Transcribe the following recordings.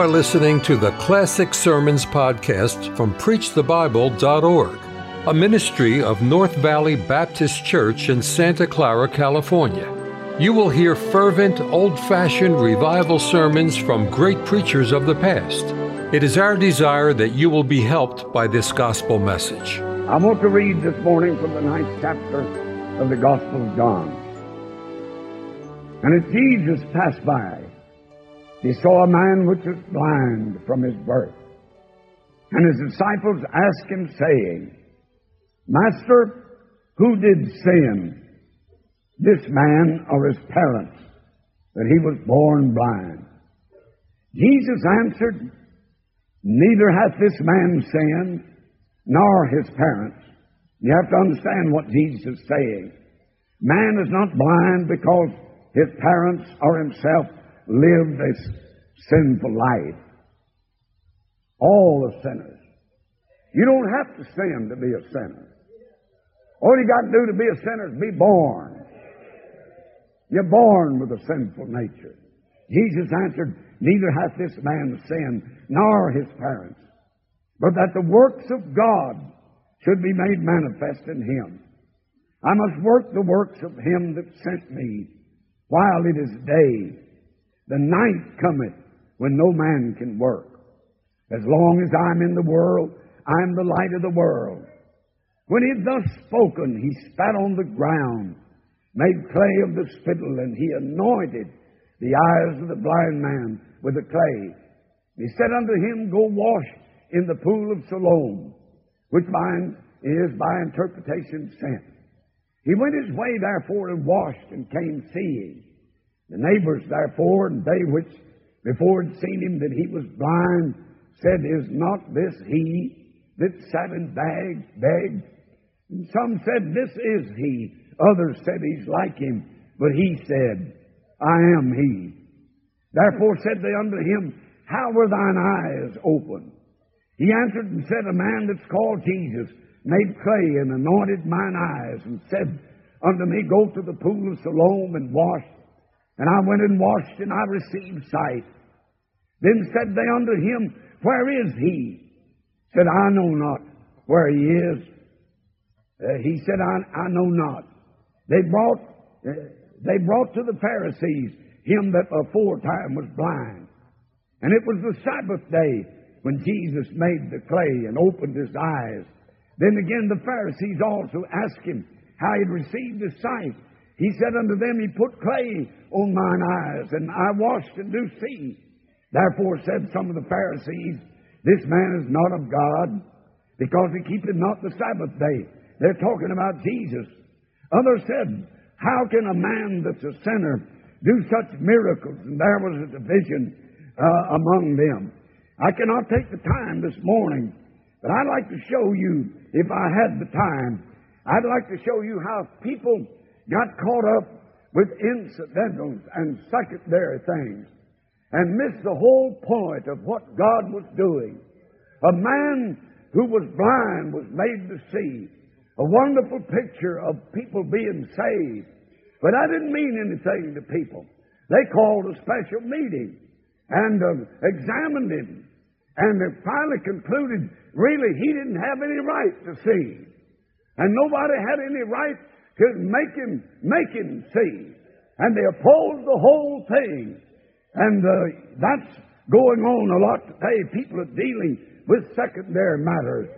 are listening to the Classic Sermons podcast from PreachTheBible.org, a ministry of North Valley Baptist Church in Santa Clara, California. You will hear fervent, old fashioned revival sermons from great preachers of the past. It is our desire that you will be helped by this gospel message. I want to read this morning from the ninth chapter of the Gospel of John. And as Jesus passed by, he saw a man which was blind from his birth. And his disciples asked him, saying, Master, who did sin, this man or his parents, that he was born blind? Jesus answered, Neither hath this man sinned, nor his parents. You have to understand what Jesus is saying. Man is not blind because his parents or himself lived a sinful life. All the sinners. You don't have to sin to be a sinner. All you got to do to be a sinner is be born. You're born with a sinful nature. Jesus answered, Neither hath this man sinned, nor his parents, but that the works of God should be made manifest in him. I must work the works of him that sent me while it is day. The night cometh when no man can work. As long as I'm in the world, I'm the light of the world. When he had thus spoken, he spat on the ground, made clay of the spittle, and he anointed the eyes of the blind man with the clay. He said unto him, Go wash in the pool of Siloam, which by, is by interpretation sent. He went his way therefore and washed and came seeing. The neighbors therefore, and they which before had seen him that he was blind, said, Is not this he that sat and begged? And some said, This is he. Others said, He's like him. But he said, I am he. Therefore said they unto him, How were thine eyes opened? He answered and said, A man that's called Jesus made clay and anointed mine eyes, and said unto me, Go to the pool of Siloam and wash. And I went and washed, and I received sight. Then said they unto him, Where is he? Said, I know not where he is. Uh, he said, I, I know not. They brought, uh, they brought to the Pharisees him that aforetime was blind. And it was the Sabbath day when Jesus made the clay and opened his eyes. Then again the Pharisees also asked him how he had received his sight. He said unto them, He put clay on mine eyes, and I washed and do see. Therefore said some of the Pharisees, This man is not of God, because he keepeth not the Sabbath day. They're talking about Jesus. Others said, How can a man that's a sinner do such miracles. And there was a division uh, among them. I cannot take the time this morning, but I'd like to show you, if I had the time, I'd like to show you how people got caught up with incidentals and secondary things and missed the whole point of what God was doing. A man who was blind was made to see. A wonderful picture of people being saved. But I didn't mean anything to people. They called a special meeting and uh, examined him. And they finally concluded, really, he didn't have any right to see. And nobody had any right to make him, make him see. And they opposed the whole thing. And uh, that's going on a lot today. People are dealing with secondary matters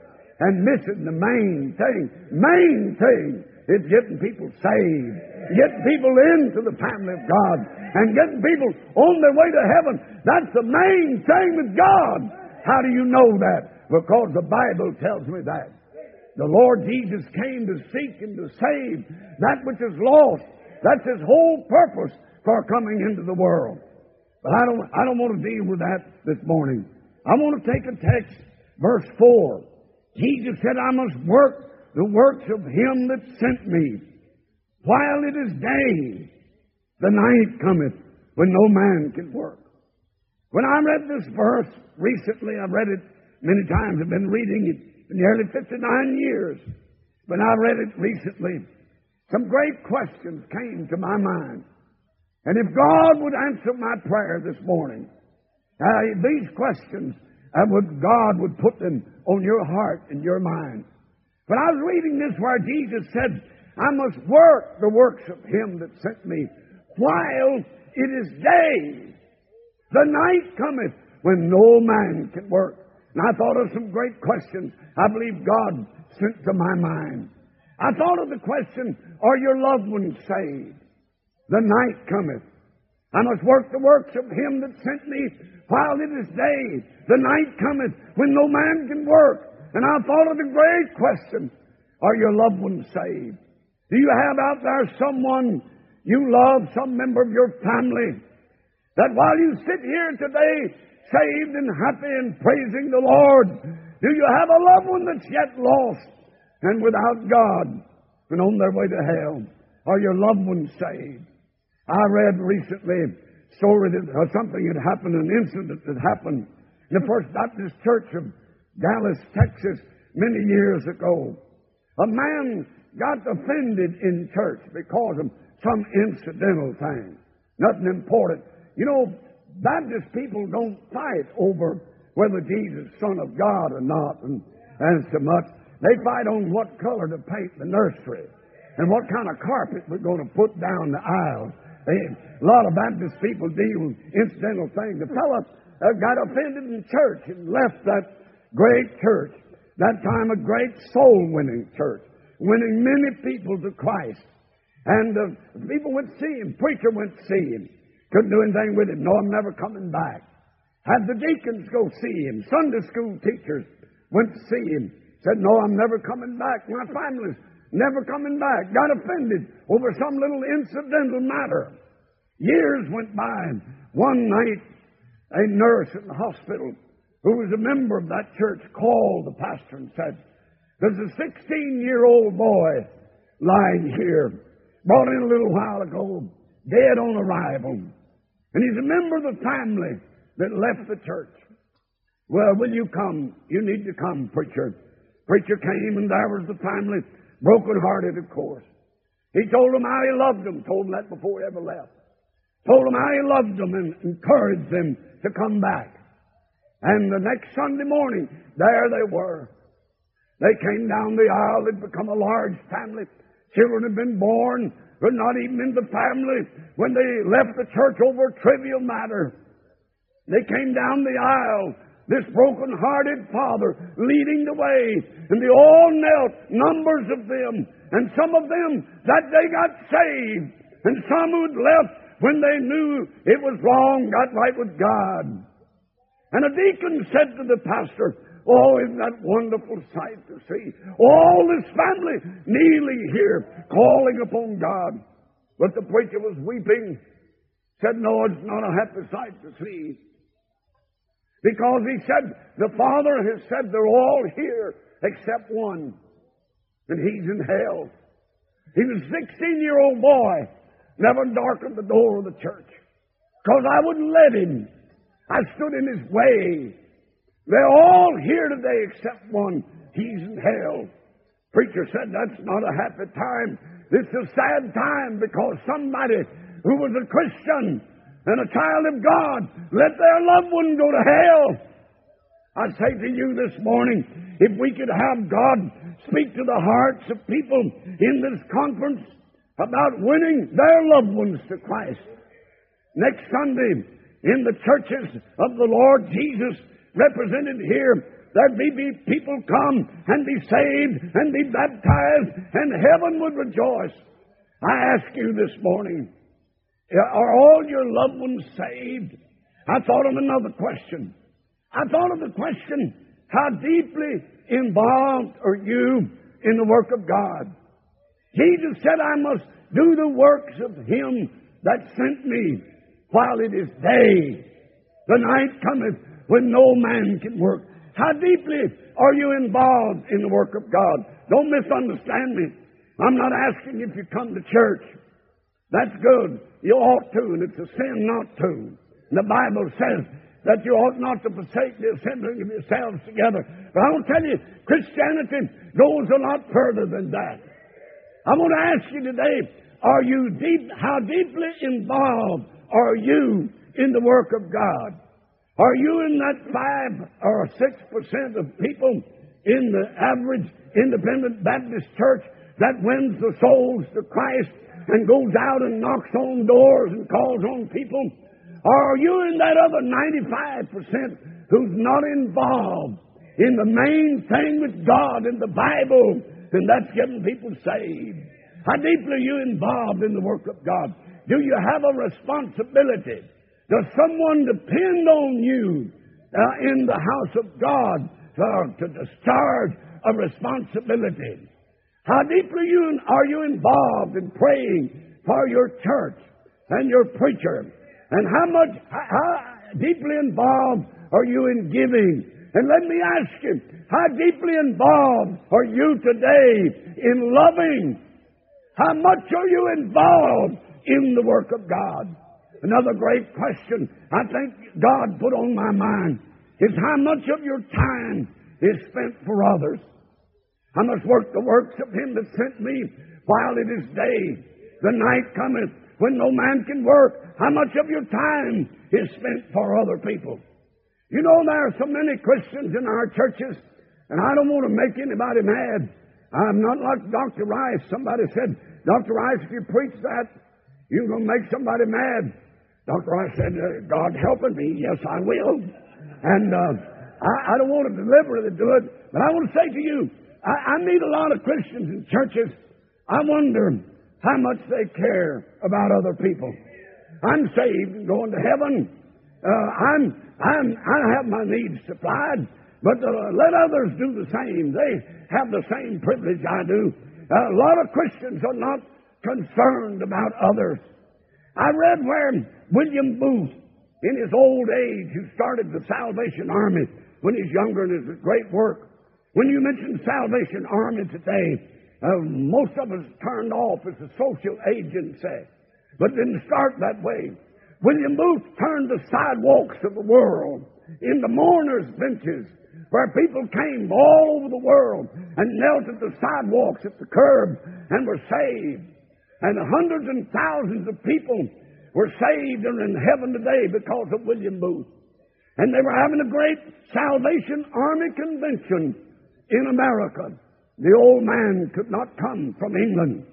and missing the main thing. Main thing is getting people saved, getting people into the family of God, and getting people on their way to heaven. That's the main thing with God. How do you know that? Because the Bible tells me that. The Lord Jesus came to seek and to save that which is lost. That's His whole purpose for coming into the world. But I don't, I don't want to deal with that this morning. I want to take a text, verse 4. Jesus said, I must work the works of him that sent me. While it is day, the night cometh when no man can work. When I read this verse recently, I've read it many times. I've been reading it nearly 59 years. When I read it recently, some great questions came to my mind. And if God would answer my prayer this morning Uh, these questions, uh, would God would put them on your heart and your mind. But I was reading this where Jesus said, I must work the works of him that sent me while it is day. The night cometh when no man can work. And I thought of some great questions I believe God sent to my mind. I thought of the question, Are your loved ones saved? The night cometh. I must work the works of him that sent me while it is day. The night cometh when no man can work. And I thought of the great question, Are your loved ones saved? Do you have out there someone you love, some member of your family, that while you sit here today, saved and happy and praising the Lord, do you have a loved one that's yet lost and without God and on their way to hell? Are your loved ones saved? I read recently a story that uh, something had happened, an incident that happened in the First Baptist Church of Dallas, Texas, many years ago. A man got offended in church because of some incidental thing. Nothing important. You know, Baptist people don't fight over whether Jesus is Son of God or not and, and so much. They fight on what color to paint the nursery and what kind of carpet we're going to put down the aisle a lot of Baptist people deal with incidental things. The fellow uh, got offended in church and left that great church. That time a great soul winning church, winning many people to Christ. And uh, people to see him. Preacher went to see him. Couldn't do anything with him. No, I'm never coming back. Had the deacons go see him. Sunday school teachers went to see him. Said, No, I'm never coming back. My family's never coming back. Got offended over some little incidental matter. Years went by. and One night, a nurse in the hospital who was a member of that church called the pastor and said, There's a 16 year old boy lying here, brought in a little while ago, dead on arrival. And he's a member of the family that left the church. Well, will you come? You need to come, preacher. Preacher came, and there was the family broken-hearted, of course. He told them how he loved them, told them that before he ever left. Told them how he loved them and encouraged them to come back. And the next Sunday morning, there they were. They came down the aisle. They'd become a large family. Children had been born, but not even in the family when they left the church over a trivial matter. They came down the aisle this broken-hearted father leading the way, and they all knelt, numbers of them, and some of them that day got saved, and some who'd left when they knew it was wrong got right with God. And a deacon said to the pastor, Oh, isn't that wonderful sight to see? All this family kneeling here, calling upon God. But the preacher was weeping, said, No, it's not a happy sight to see. Because he said, the Father has said they're all here except one, and he's in hell. He was a 16 year old boy, never darkened the door of the church. Because I wouldn't let him. I stood in his way. They're all here today except one. He's in hell. Preacher said that's not a happy time. This is a sad time because somebody who was a Christian and a child of God, let their loved one go to hell. I say to you this morning, if we could have God speak to the hearts of people in this conference about winning their loved ones to Christ. Next Sunday, in the churches of the Lord Jesus represented here, there'd be people come and be saved and be baptized, and heaven would rejoice. I ask you this morning, are all your loved ones saved? I thought of another question. I thought of the question, how deeply involved are you in the work of God? Jesus said, I must do the works of Him that sent me while it is day. The night cometh when no man can work. How deeply are you involved in the work of God? Don't misunderstand me. I'm not asking if you come to church. That's good. You ought to, and it's a sin not to. The Bible says that you ought not to forsake the assembling of yourselves together. But I will tell you, Christianity goes a lot further than that. I want to ask you today, are you deep, how deeply involved are you in the work of God? Are you in that five or six percent of people in the average independent Baptist church that wins the souls to Christ and goes out and knocks on doors and calls on people? Or are you in that other 95% who's not involved in the main thing with God and the Bible, and that's getting people saved? How deeply are you involved in the work of God? Do you have a responsibility? Does someone depend on you uh, in the house of God uh, to discharge a responsibility? How deeply you, are you involved in praying for your church and your preacher? And how much, how deeply involved are you in giving? And let me ask you, how deeply involved are you today in loving? How much are you involved in the work of God? Another great question I think God put on my mind is how much of your time is spent for others? I must work the works of him that sent me while it is day. The night cometh when no man can work. How much of your time is spent for other people? You know, there are so many Christians in our churches, and I don't want to make anybody mad. I'm not like Dr. Rice. Somebody said, Dr. Rice, if you preach that, you're going to make somebody mad. Dr. Rice said, uh, God helping me. Yes, I will. And uh, I, I don't want to deliberately do it, but I want to say to you, I, I meet a lot of Christians in churches. I wonder how much they care about other people. I'm saved and going to heaven. Uh, I'm, I'm, I have my needs supplied, but uh, let others do the same. They have the same privilege I do. Uh, a lot of Christians are not concerned about others. I read where William Booth, in his old age, who started the Salvation Army when he's younger and is a great work, when you mention Salvation Army today, uh, most of us turned off as a social agency, but didn't start that way. William Booth turned the sidewalks of the world into mourners' benches where people came all over the world and knelt at the sidewalks at the curb and were saved. And hundreds and thousands of people were saved and in heaven today because of William Booth. And they were having a great Salvation Army convention in America. The old man could not come from England.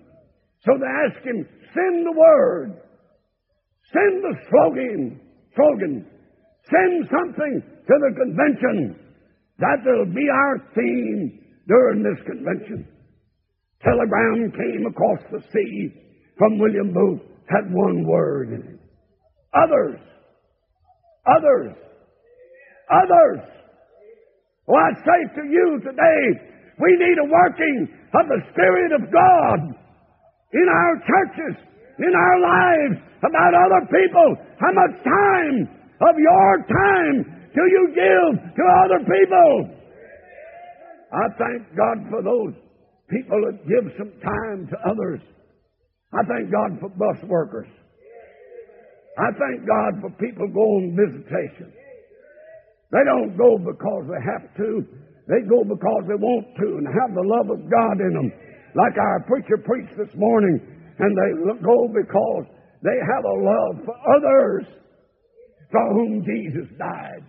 So they asked him, send the word. Send the slogan. Slogan. Send something to the convention. That will be our theme during this convention. Telegram came across the sea from William Booth, had one word in it. Others. Others. Others. Well, I say to you today, we need a working of the Spirit of God in our churches, in our lives, about other people. How much time of your time do you give to other people? I thank God for those people that give some time to others. I thank God for bus workers. I thank God for people going visitation. They don't go because they have to. They go because they want to and have the love of God in them. Like our preacher preached this morning. And they go because they have a love for others for whom Jesus died.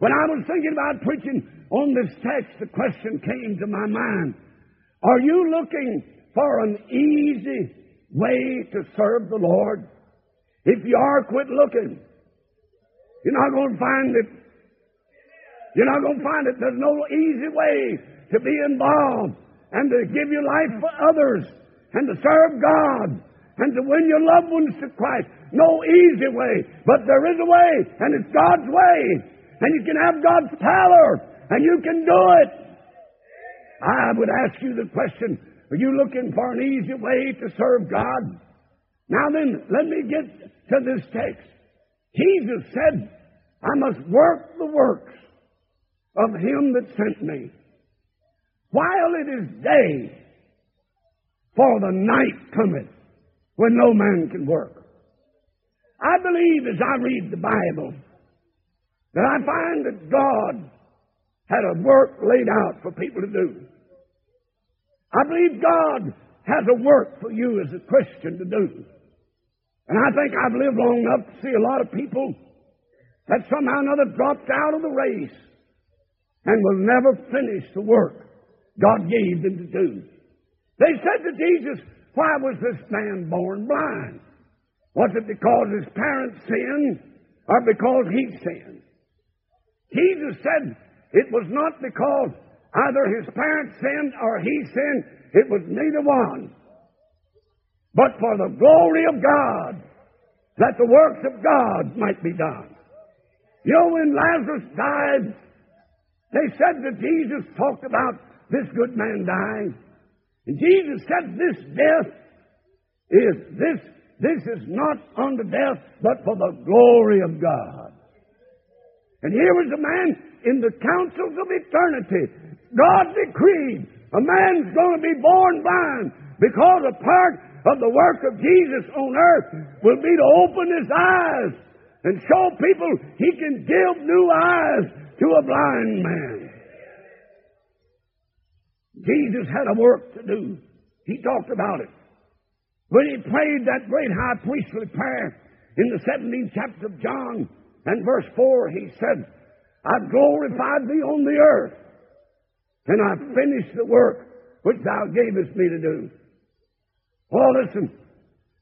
When I was thinking about preaching on this text, the question came to my mind. Are you looking for an easy way to serve the Lord? If you are, quit looking. You're not going to find it you're not going to find it. There's no easy way to be involved and to give your life for others and to serve God and to win your loved ones to Christ. No easy way, but there is a way, and it's God's way. And you can have God's power, and you can do it. I would ask you the question Are you looking for an easy way to serve God? Now then, let me get to this text. Jesus said, I must work the works of him that sent me. While it is day, for the night cometh when no man can work. I believe as I read the Bible that I find that God had a work laid out for people to do. I believe God has a work for you as a Christian to do. And I think I've lived long enough to see a lot of people that somehow or another dropped out of the race and will never finish the work God gave them to do. They said to Jesus, Why was this man born blind? Was it because his parents sinned or because he sinned? Jesus said it was not because either his parents sinned or he sinned. It was neither one. But for the glory of God, that the works of God might be done. You know, when Lazarus died, they said that Jesus talked about this good man dying. And Jesus said, This death is this this is not unto death, but for the glory of God. And here was a man in the councils of eternity. God decreed a man's going to be born blind because a part of the work of Jesus on earth will be to open his eyes and show people he can give new eyes to a blind man. Jesus had a work to do. He talked about it. When he prayed that great high priestly prayer in the 17th chapter of John and verse 4, he said, I glorified thee on the earth, and I finished the work which thou gavest me to do. Oh, listen,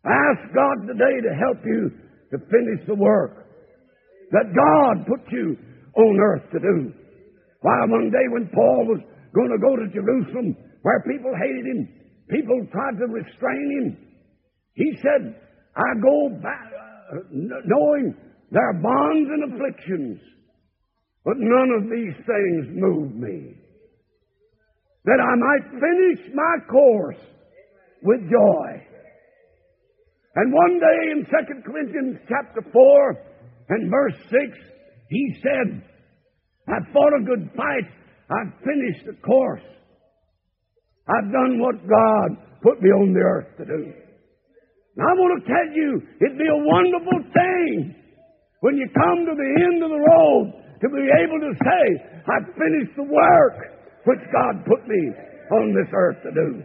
ask God today to help you to finish the work that God put you on earth to do. Why, one day when Paul was going to go to Jerusalem, where people hated him, people tried to restrain him, he said, I go back uh, knowing their bonds and afflictions, but none of these things move me. That I might finish my course with joy. And one day in 2 Corinthians chapter 4 and verse 6, he said, I've fought a good fight. I've finished the course. I've done what God put me on the earth to do. And I want to tell you, it'd be a wonderful thing when you come to the end of the road to be able to say, I've finished the work which God put me on this earth to do.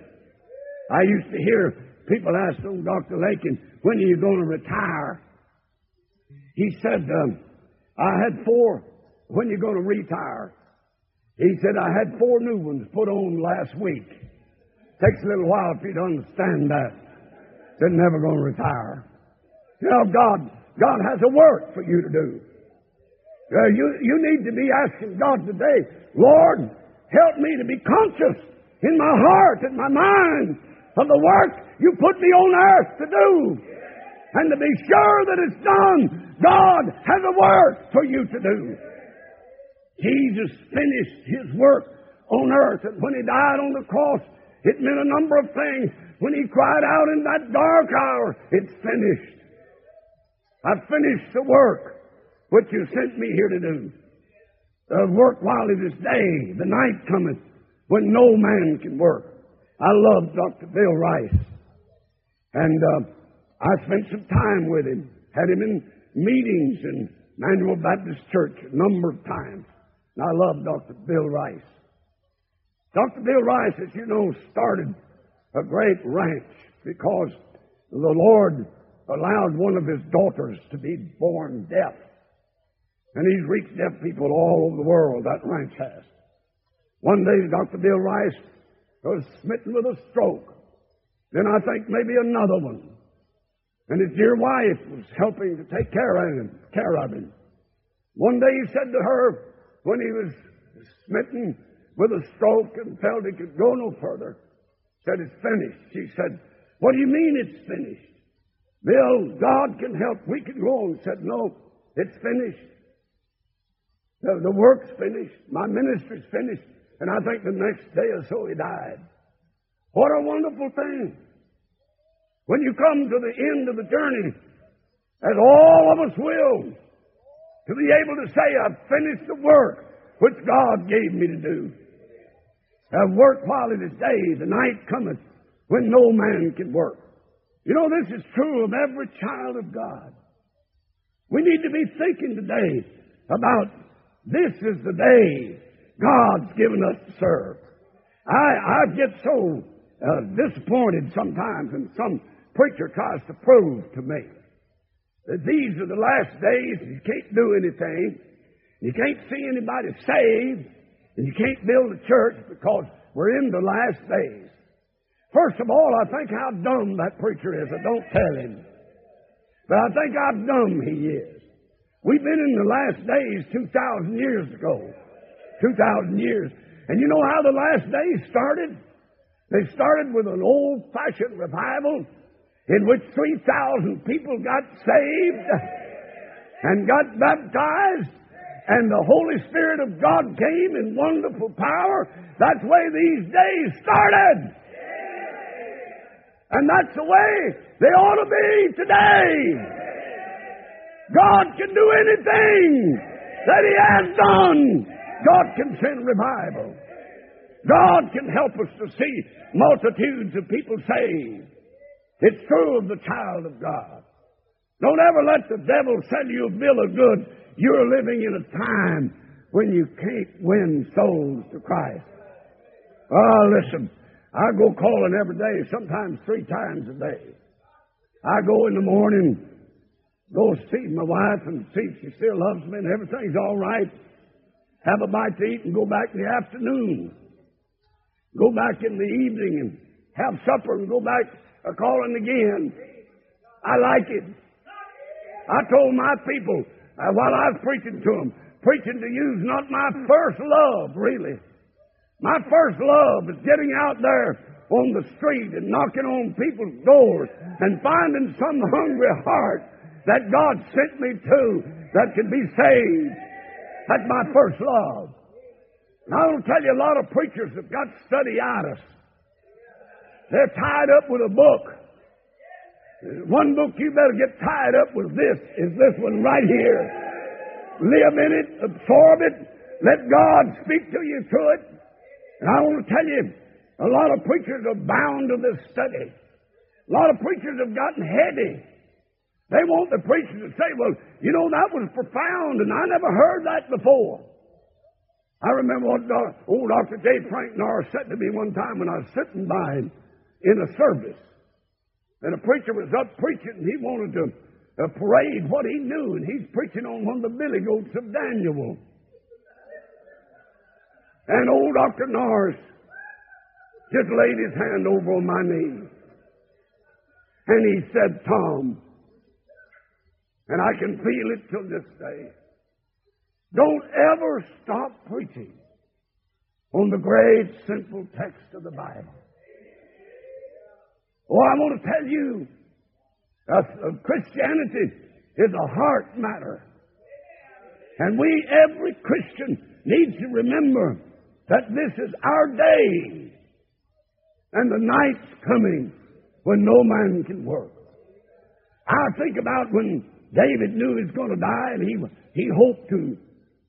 I used to hear people ask old Dr. Lakin, when are you going to retire? He said, um, I had four. When are you going to retire? He said, I had four new ones put on last week. Takes a little while for you to understand that. They're never going to retire. You know, God, God has a work for you to do. Uh, you, you need to be asking God today, Lord, help me to be conscious in my heart and my mind of the work you put me on earth to do. And to be sure that it's done. God has a work for you to do. Jesus finished his work on earth, and when he died on the cross, it meant a number of things. When he cried out in that dark hour, it's finished. I've finished the work which you sent me here to do. The work while it is day, the night cometh when no man can work. I love Dr. Bill Rice. And uh, I spent some time with him, had him in meetings in Emmanuel Baptist Church a number of times. And I love Dr. Bill Rice. Dr. Bill Rice, as you know, started a great ranch because the Lord allowed one of his daughters to be born deaf. And he's reached deaf people all over the world, that ranch has. One day, Dr. Bill Rice was smitten with a stroke. Then I think maybe another one. And his dear wife was helping to take care of him. Care of him. One day he said to her, when he was smitten with a stroke and felt he could go no further, said, It's finished. She said, What do you mean it's finished? Bill, God can help. We can go on. Said, No, it's finished. The, the work's finished. My ministry's finished. And I think the next day or so he died. What a wonderful thing. When you come to the end of the journey, as all of us will, to be able to say, I've finished the work which God gave me to do I've worked while it is day, the night cometh when no man can work. You know, this is true of every child of God. We need to be thinking today about this is the day God's given us to serve. I, I get so uh, disappointed sometimes when some preacher tries to prove to me that these are the last days and you can't do anything. You can't see anybody saved and you can't build a church because we're in the last days. First of all, I think how dumb that preacher is. I don't tell him. But I think how dumb he is. We've been in the last days 2,000 years ago. 2,000 years. And you know how the last days started? They started with an old fashioned revival in which 3,000 people got saved and got baptized, and the Holy Spirit of God came in wonderful power. That's the way these days started. And that's the way they ought to be today. God can do anything that He has done. God can send revival. God can help us to see multitudes of people saved. It's true of the child of God. Don't ever let the devil sell you a bill of goods. You're living in a time when you can't win souls to Christ. Oh, listen, I go calling every day, sometimes three times a day. I go in the morning, go see my wife and see if she still loves me and everything's all right. Have a bite to eat and go back in the afternoon. Go back in the evening and have supper and go back are calling again. I like it. I told my people uh, while I was preaching to them, preaching to you is not my first love, really. My first love is getting out there on the street and knocking on people's doors and finding some hungry heart that God sent me to that can be saved. That's my first love. And I will tell you, a lot of preachers have got study studyitis. They're tied up with a book. One book you better get tied up with this is this one right here. Live in it, absorb it, let God speak to you through it. And I want to tell you, a lot of preachers are bound to this study. A lot of preachers have gotten heady. They want the preacher to say, well, you know, that was profound, and I never heard that before. I remember what old Dr. J. Frank Norris said to me one time when I was sitting by him in a service. And a preacher was up preaching, and he wanted to uh, parade what he knew, and he's preaching on one of the billy goats of Daniel. And old Dr. Norris just laid his hand over my knee. And he said, Tom, and I can feel it till this day, don't ever stop preaching on the great simple text of the Bible. Oh, I want to tell you, uh, Christianity is a heart matter. And we, every Christian, needs to remember that this is our day. And the night's coming when no man can work. I think about when David knew he was going to die and he, he hoped to,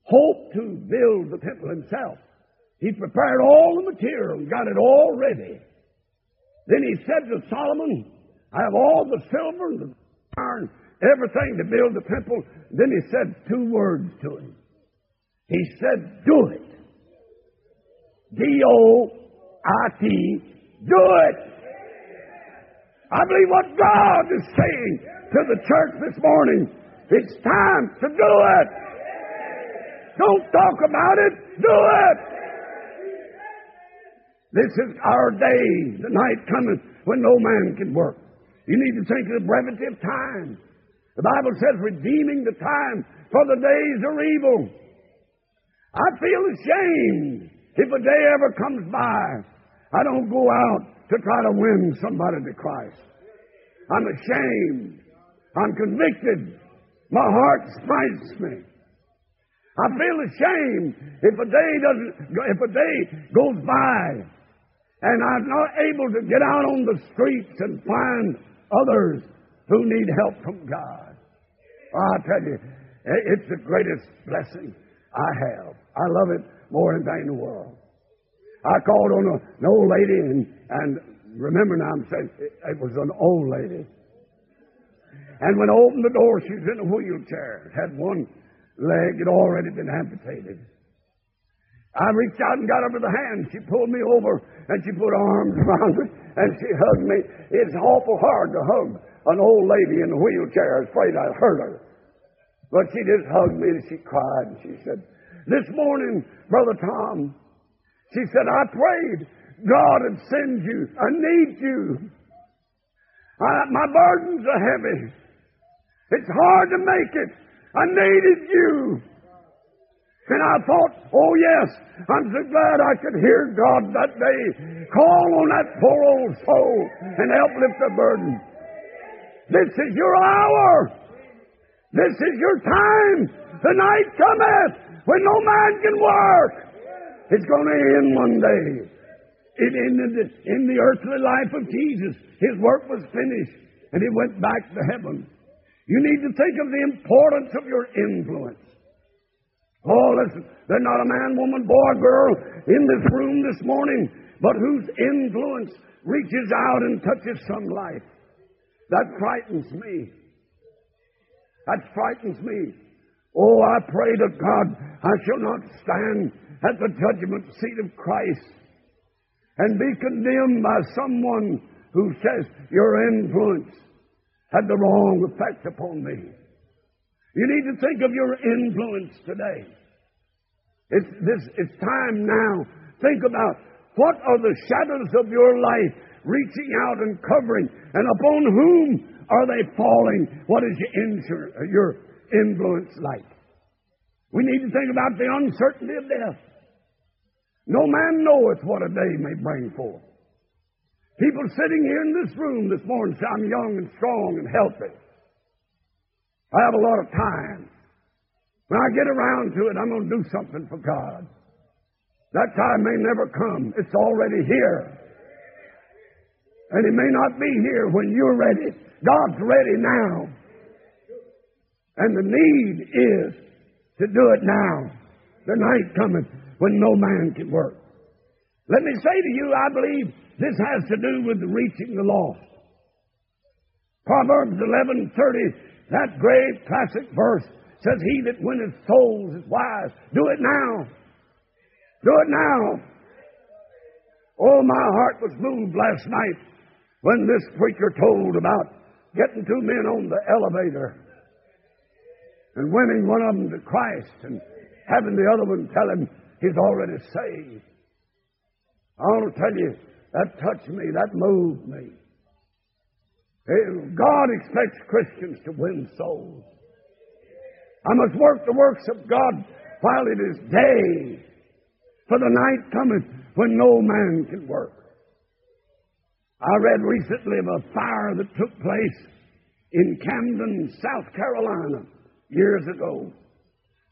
hoped to build the temple himself. He prepared all the material and got it all ready. Then he said to Solomon, I have all the silver and the iron, everything to build the temple. Then he said two words to him. He said, Do it. D O I T, do it. I believe what God is saying to the church this morning. It's time to do it. Don't talk about it, do it. This is our day, the night cometh when no man can work. You need to think of the brevity of time. The Bible says, redeeming the time, for the days are evil. I feel ashamed if a day ever comes by. I don't go out to try to win somebody to Christ. I'm ashamed. I'm convicted. My heart smites me. I feel ashamed if a day doesn't, if a day goes by and I'm not able to get out on the streets and find others who need help from God. I tell you, it's the greatest blessing I have. I love it more than anything in the world. I called on a, an old lady, and, and remember now, I'm saying it, was an old lady. And when I opened the door, she was in a wheelchair. Had one leg had already been amputated. I reached out and got her by the hand. She pulled me over and she put her arms around me and she hugged me. It's awful hard to hug an old lady in a wheelchair, I was afraid I'd hurt her. But she just hugged me and she cried and she said, This morning, Brother Tom, she said, I prayed God would send you. I need you. I, my burdens are heavy. It's hard to make it. I needed you. And I thought, oh yes, I'm so glad I could hear God that day call on that poor old soul and help lift the burden. This is your hour. This is your time. The night cometh when no man can work. It's going to end one day. It ended in the earthly life of Jesus, his work was finished and he went back to heaven. You need to think of the importance of your influence. Oh, listen, there's not a man, woman, boy, girl in this room this morning, but whose influence reaches out and touches some life. That frightens me. That frightens me. Oh, I pray to God I shall not stand at the judgment seat of Christ and be condemned by someone who says your influence had the wrong effect upon me. You need to think of your influence today. It's, this, it's time now. Think about what are the shadows of your life reaching out and covering, and upon whom are they falling? What is your, insur- your influence like? We need to think about the uncertainty of death. No man knoweth what a day may bring forth. People sitting here in this room this morning say, I'm young and strong and healthy. I have a lot of time. When I get around to it, I'm going to do something for God. That time may never come. It's already here. And it may not be here when you're ready. God's ready now. And the need is to do it now. The night cometh when no man can work. Let me say to you, I believe this has to do with reaching the lost. Proverbs 11:30, that great classic verse says, "He that winneth souls is wise." Do it now. Do it now. Oh, my heart was moved last night when this preacher told about getting two men on the elevator and winning one of them to Christ and having the other one tell him he's already saved. I want to tell you, that touched me, that moved me. God expects Christians to win souls. I must work the works of God while it is day, for the night cometh when no man can work. I read recently of a fire that took place in Camden, South Carolina, years ago.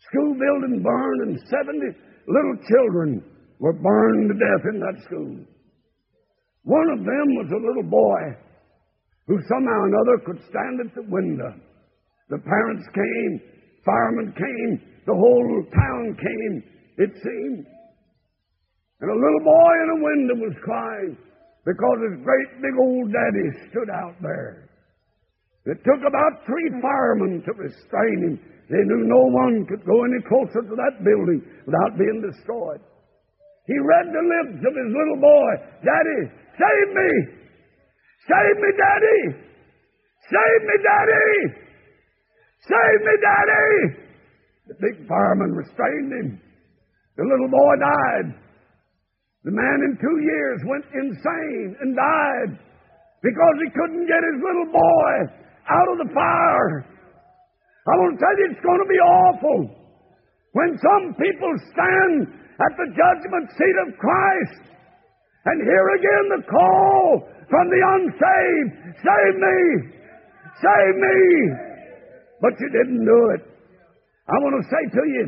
School building burned, and 70 little children were burned to death in that school. One of them was a little boy who somehow or another could stand at the window. The parents came, firemen came, the whole town came, it seemed. And a little boy in a window was crying because his great big old daddy stood out there. It took about three firemen to restrain him. They knew no one could go any closer to that building without being destroyed. He read the lips of his little boy, Daddy, save me! Save me, Daddy! Save me, Daddy! Save me, Daddy! The big fireman restrained him. The little boy died. The man in two years went insane and died because he couldn't get his little boy out of the fire. I want to tell you, it's going to be awful when some people stand at the judgment seat of Christ and hear again the call from the unsaved Save me! Save me! But you didn't do it. I want to say to you,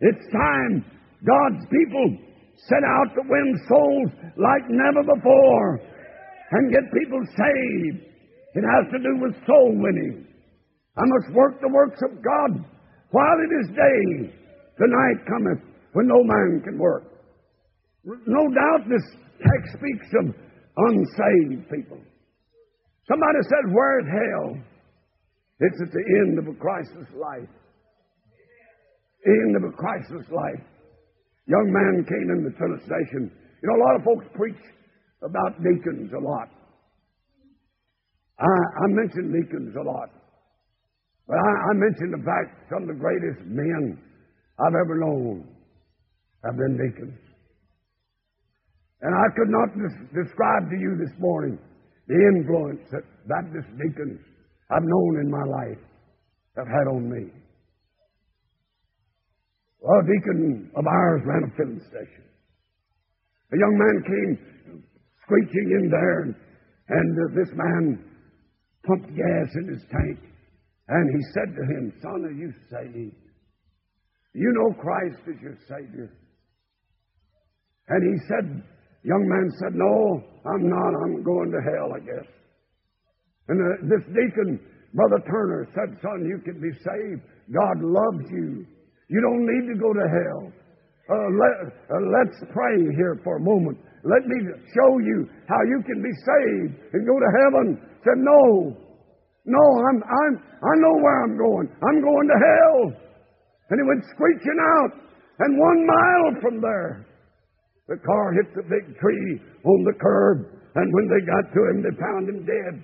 it's time God's people set out to win souls like never before and get people saved. It has to do with soul winning. I must work the works of God while it is day. The night cometh when no man can work. No doubt this text speaks of unsaved people. Somebody said, Where's hell? It's at the end of a crisis life. End of a crisis life young man came in the filling station. You know, a lot of folks preach about deacons a lot. I, I mention deacons a lot. But I, I mention the fact some of the greatest men I've ever known have been deacons. And I could not des- describe to you this morning the influence that Baptist deacons I've known in my life have had on me. Well, a deacon of ours ran a filling station. A young man came screeching in there, and, and uh, this man pumped gas in his tank. And he said to him, Son, are you saved? You know Christ is your Savior. And he said, Young man said, No, I'm not. I'm going to hell, I guess. And uh, this deacon, Brother Turner, said, Son, you can be saved. God loves you. You don't need to go to hell. Uh, let, uh, let's pray here for a moment. Let me show you how you can be saved and go to heaven. Said, No, no, I'm, I'm, I know where I'm going. I'm going to hell. And he went screeching out. And one mile from there, the car hit the big tree on the curb. And when they got to him, they found him dead.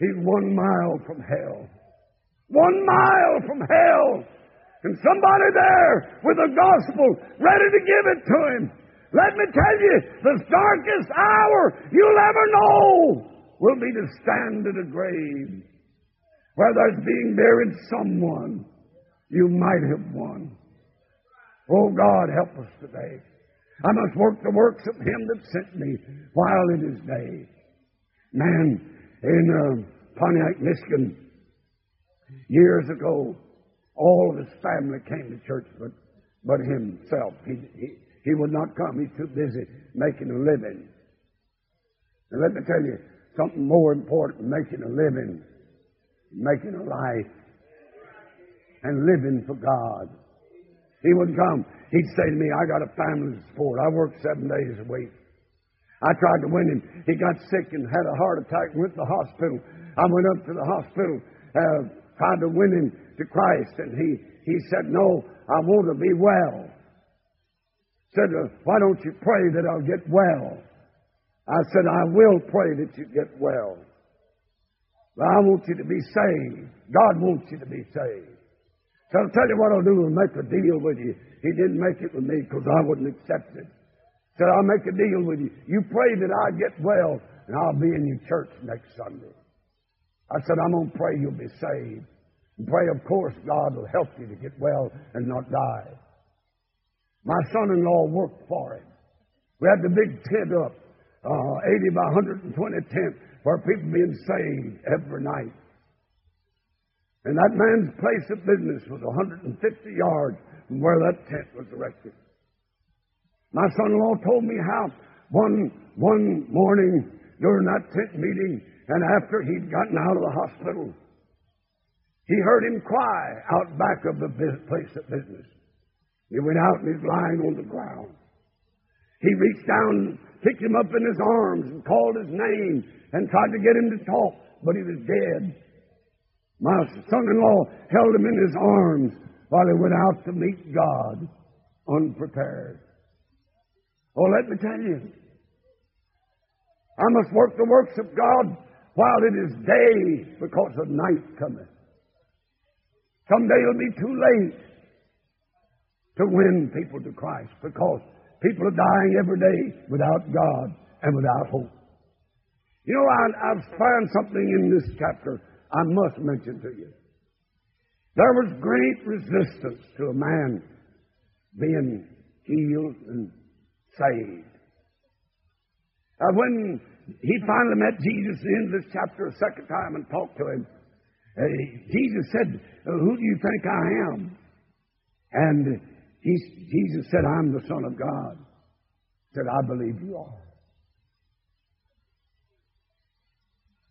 He's one mile from hell. One mile from hell. And somebody there with the gospel ready to give it to him. Let me tell you, the darkest hour you'll ever know will be to stand at a grave where there's being buried someone you might have won. Oh God, help us today. I must work the works of Him that sent me while it is day. Man, in uh, Pontiac, Michigan, years ago, all of his family came to church, but but himself. He, he, he would not come. He's too busy making a living. And let me tell you something more important than making a living, making a life, and living for God. He wouldn't come. He'd say to me, I got a family to support. I work seven days a week. I tried to win him. He got sick and had a heart attack and went to the hospital. I went up to the hospital, uh, tried to win him to Christ, and he, he said, No, I want to be well. Said, uh, Why don't you pray that I'll get well? I said, I will pray that you get well. But I want you to be saved. God wants you to be saved. So I'll tell you what I'll do. I'll make a deal with you. He didn't make it with me because I wouldn't accept it. Said, I'll make a deal with you. You pray that I get well, and I'll be in your church next Sunday. I said, I'm going to pray you'll be saved. And pray, of course, God will help you to get well and not die. My son-in-law worked for him. We had the big tent up, uh, 80 by 120 tent, for people being saved every night. And that man's place of business was 150 yards from where that tent was erected. My son-in-law told me how one, one morning during that tent meeting and after he'd gotten out of the hospital, he heard him cry out back of the place of business. He went out and he's lying on the ground. He reached down, picked him up in his arms and called his name and tried to get him to talk, but he was dead. My son-in-law held him in his arms while he went out to meet God unprepared. Oh, let me tell you, I must work the works of God while it is day because of night cometh. Someday it'll be too late to win people to Christ because people are dying every day without God and without hope. You know, I, I've found something in this chapter I must mention to you. There was great resistance to a man being healed and saved. Uh, when he finally met Jesus in this chapter a second time and talked to him, uh, Jesus said, Who do you think I am? And he, Jesus said, I'm the Son of God. He said, I believe you are.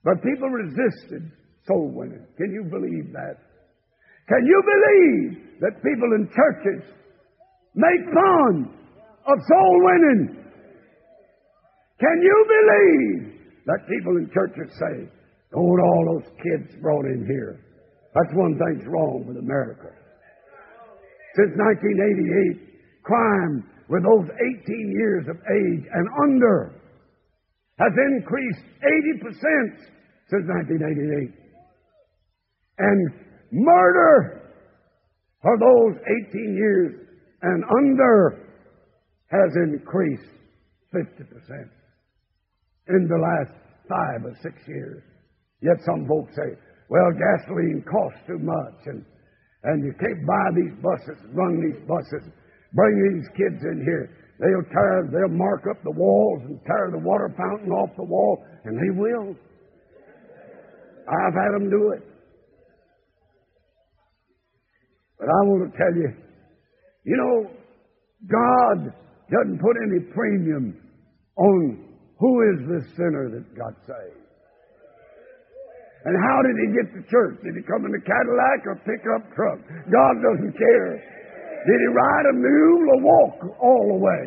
But people resisted soul winning. Can you believe that? Can you believe that people in churches make fun of soul winning? Can you believe that people in churches say, don't all those kids brought in here? That's one thing's wrong with America. Since 1988, crime with those 18 years of age and under has increased 80% since 1988. And murder for those 18 years and under has increased 50% in the last five or six years. Yet some folks say, well, gasoline costs too much and, and you can't buy these buses, run these buses, bring these kids in here. They'll tear, they'll mark up the walls and tear the water fountain off the wall, and they will. I've had them do it. But I want to tell you, you know, God doesn't put any premium on who is the sinner that got saved. And how did he get to church? Did he come in a Cadillac or pickup truck? God doesn't care. Did he ride a mule or walk all the way?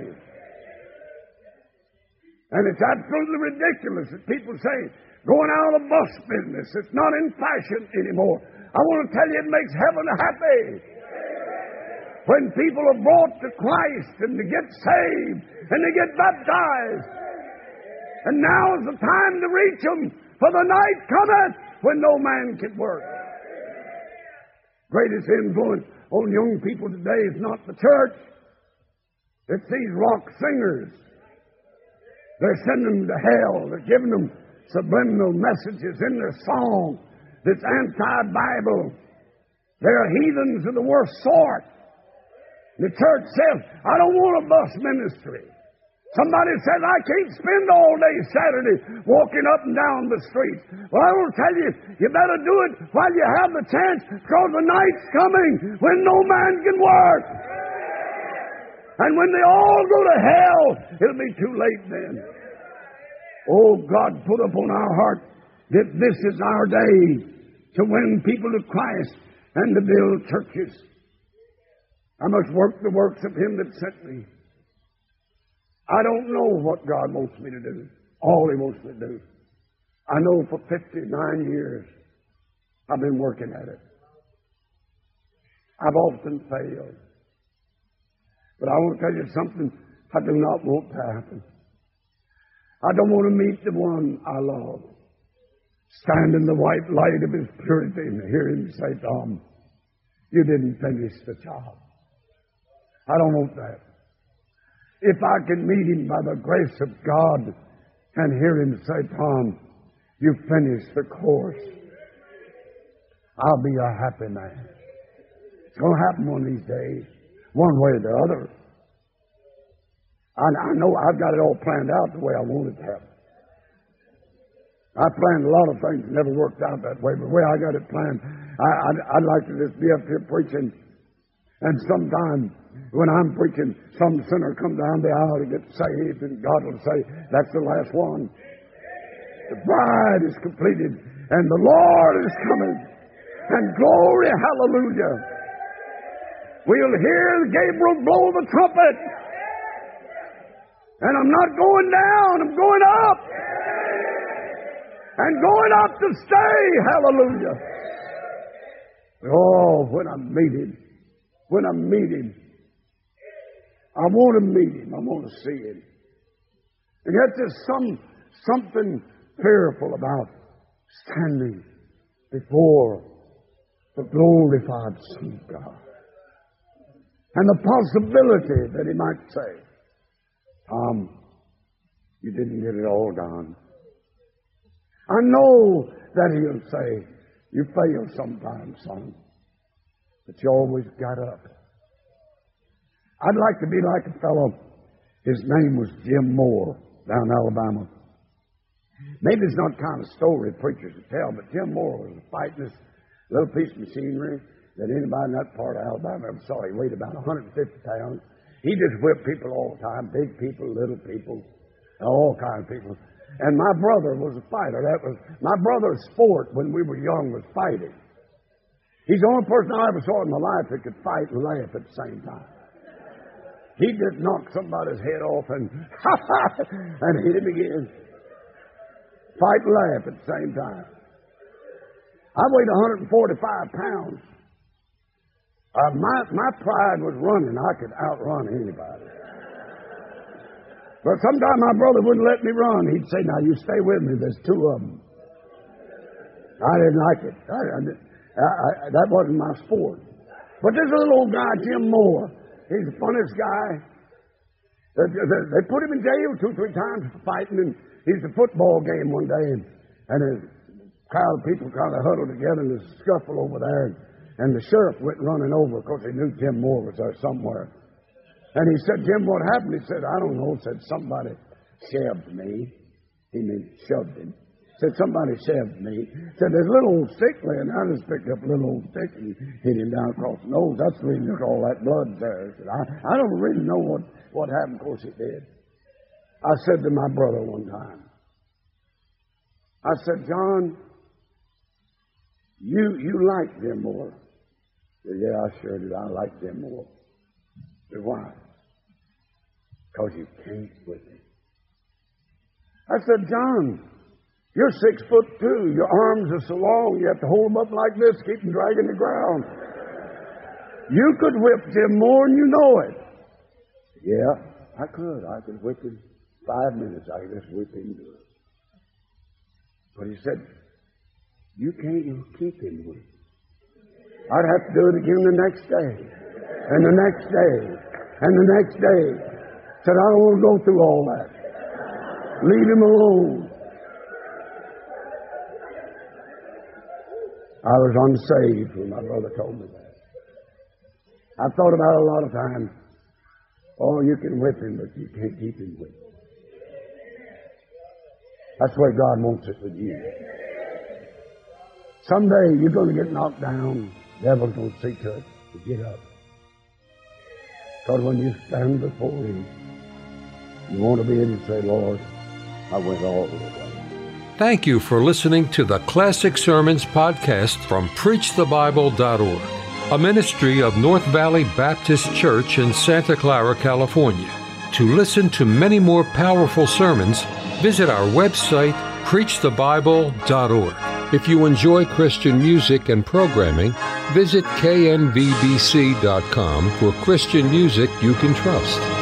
And it's absolutely ridiculous that people say, going out of the bus business, it's not in fashion anymore. I want to tell you, it makes heaven happy when people are brought to Christ and they get saved and they get baptized. And now is the time to reach them, for the night cometh when no man can work. Greatest influence on young people today is not the church, it's these rock singers. They're sending them to hell. They're giving them subliminal messages in their song that's anti Bible. They're heathens of the worst sort. The church says, I don't want a bus ministry. Somebody says, I can't spend all day Saturday walking up and down the street. Well, I will tell you, you better do it while you have the chance, because the night's coming when no man can work. And when they all go to hell, it'll be too late then. Oh, God, put upon our heart that this is our day to win people to Christ and to build churches. I must work the works of Him that sent me. I don't know what God wants me to do, all He wants me to do. I know for 59 years I've been working at it. I've often failed. But I want to tell you something I do not want to happen. I don't want to meet the one I love. Stand in the white light of his purity and hear him say, Tom, you didn't finish the job. I don't want that. If I can meet him by the grace of God and hear him say, Tom, you finished the course, I'll be a happy man. It's going to happen one of these days, one way or the other. I, I know I've got it all planned out the way I want it to happen. I planned a lot of things, never worked out that way, but the way I got it planned, I, I'd like to just be up here preaching, and sometimes when I'm preaching, some sinner come down the aisle to get saved, and God will say, That's the last one. The bride is completed, and the Lord is coming. And glory, hallelujah. We'll hear Gabriel blow the trumpet. And I'm not going down, I'm going up. And going up to stay, hallelujah. Oh, when I meet him, when I meet him, I want to meet him. I want to see him. And yet there's some something fearful about standing before the glorified Son of God. And the possibility that he might say, Tom, you didn't get it all done. I know that he'll say, You fail sometimes, son, but you always got up. I'd like to be like a fellow, his name was Jim Moore, down in Alabama. Maybe it's not kind of story preachers would tell, but Jim Moore was a fighting this little piece of machinery that anybody in that part of Alabama ever saw. He weighed about 150 pounds. He just whipped people all the time, big people, little people, all kinds of people. And my brother was a fighter. That was my brother's sport when we were young was fighting. He's the only person I ever saw in my life that could fight and laugh at the same time. He'd just knock somebody's head off and and hit him again. Fight and laugh at the same time. I weighed 145 pounds. Uh, my, my pride was running. I could outrun anybody. But sometimes my brother wouldn't let me run. He'd say, Now you stay with me. There's two of them. I didn't like it. I, I, I, that wasn't my sport. But this little old guy, Jim Moore, he's the funniest guy. They, they, they put him in jail two, three times for fighting, and he's a football game one day, and, and a crowd of people kind of huddled together, and there's a scuffle over there, and, and the sheriff went running over because he knew Jim Moore was there somewhere. And he said, Jim, what happened? He said, I don't know. Said, somebody shoved me. He meant shoved him. Said, somebody shoved me. Said, there's a little old stick laying. I just picked up a little old stick and hit him down across the nose. That's the reason there's all that blood there. I Said, I, I don't really know what, what happened. Of course, it did. I said to my brother one time, I said, John, you, you like Jim Moore. Said, yeah, I sure did. I like Jim Moore. Said, why? Because you can't with him. I said, John, you're six foot two. Your arms are so long, you have to hold them up like this, keep them dragging the ground. You could whip Jim Moore and you know it. Yeah, I could. I could whip him five minutes. I could just whip him good. But he said, you can't keep him with. I'd have to do it again the next day, and the next day, and the next day. Said, I don't want to go through all that. Leave him alone. I was unsaved when my brother told me that. I thought about it a lot of times. Oh, you can whip him, but you can't keep him whipped. That's way God wants it with you. Someday you're going to get knocked down. The devil's going to see to it to get up. Because when you stand before Him, you want to be able to say, Lord, I went all the way. Thank you for listening to the Classic Sermons podcast from PreachTheBible.org, a ministry of North Valley Baptist Church in Santa Clara, California. To listen to many more powerful sermons, visit our website, PreachTheBible.org. If you enjoy Christian music and programming, visit knvbc.com for Christian music you can trust.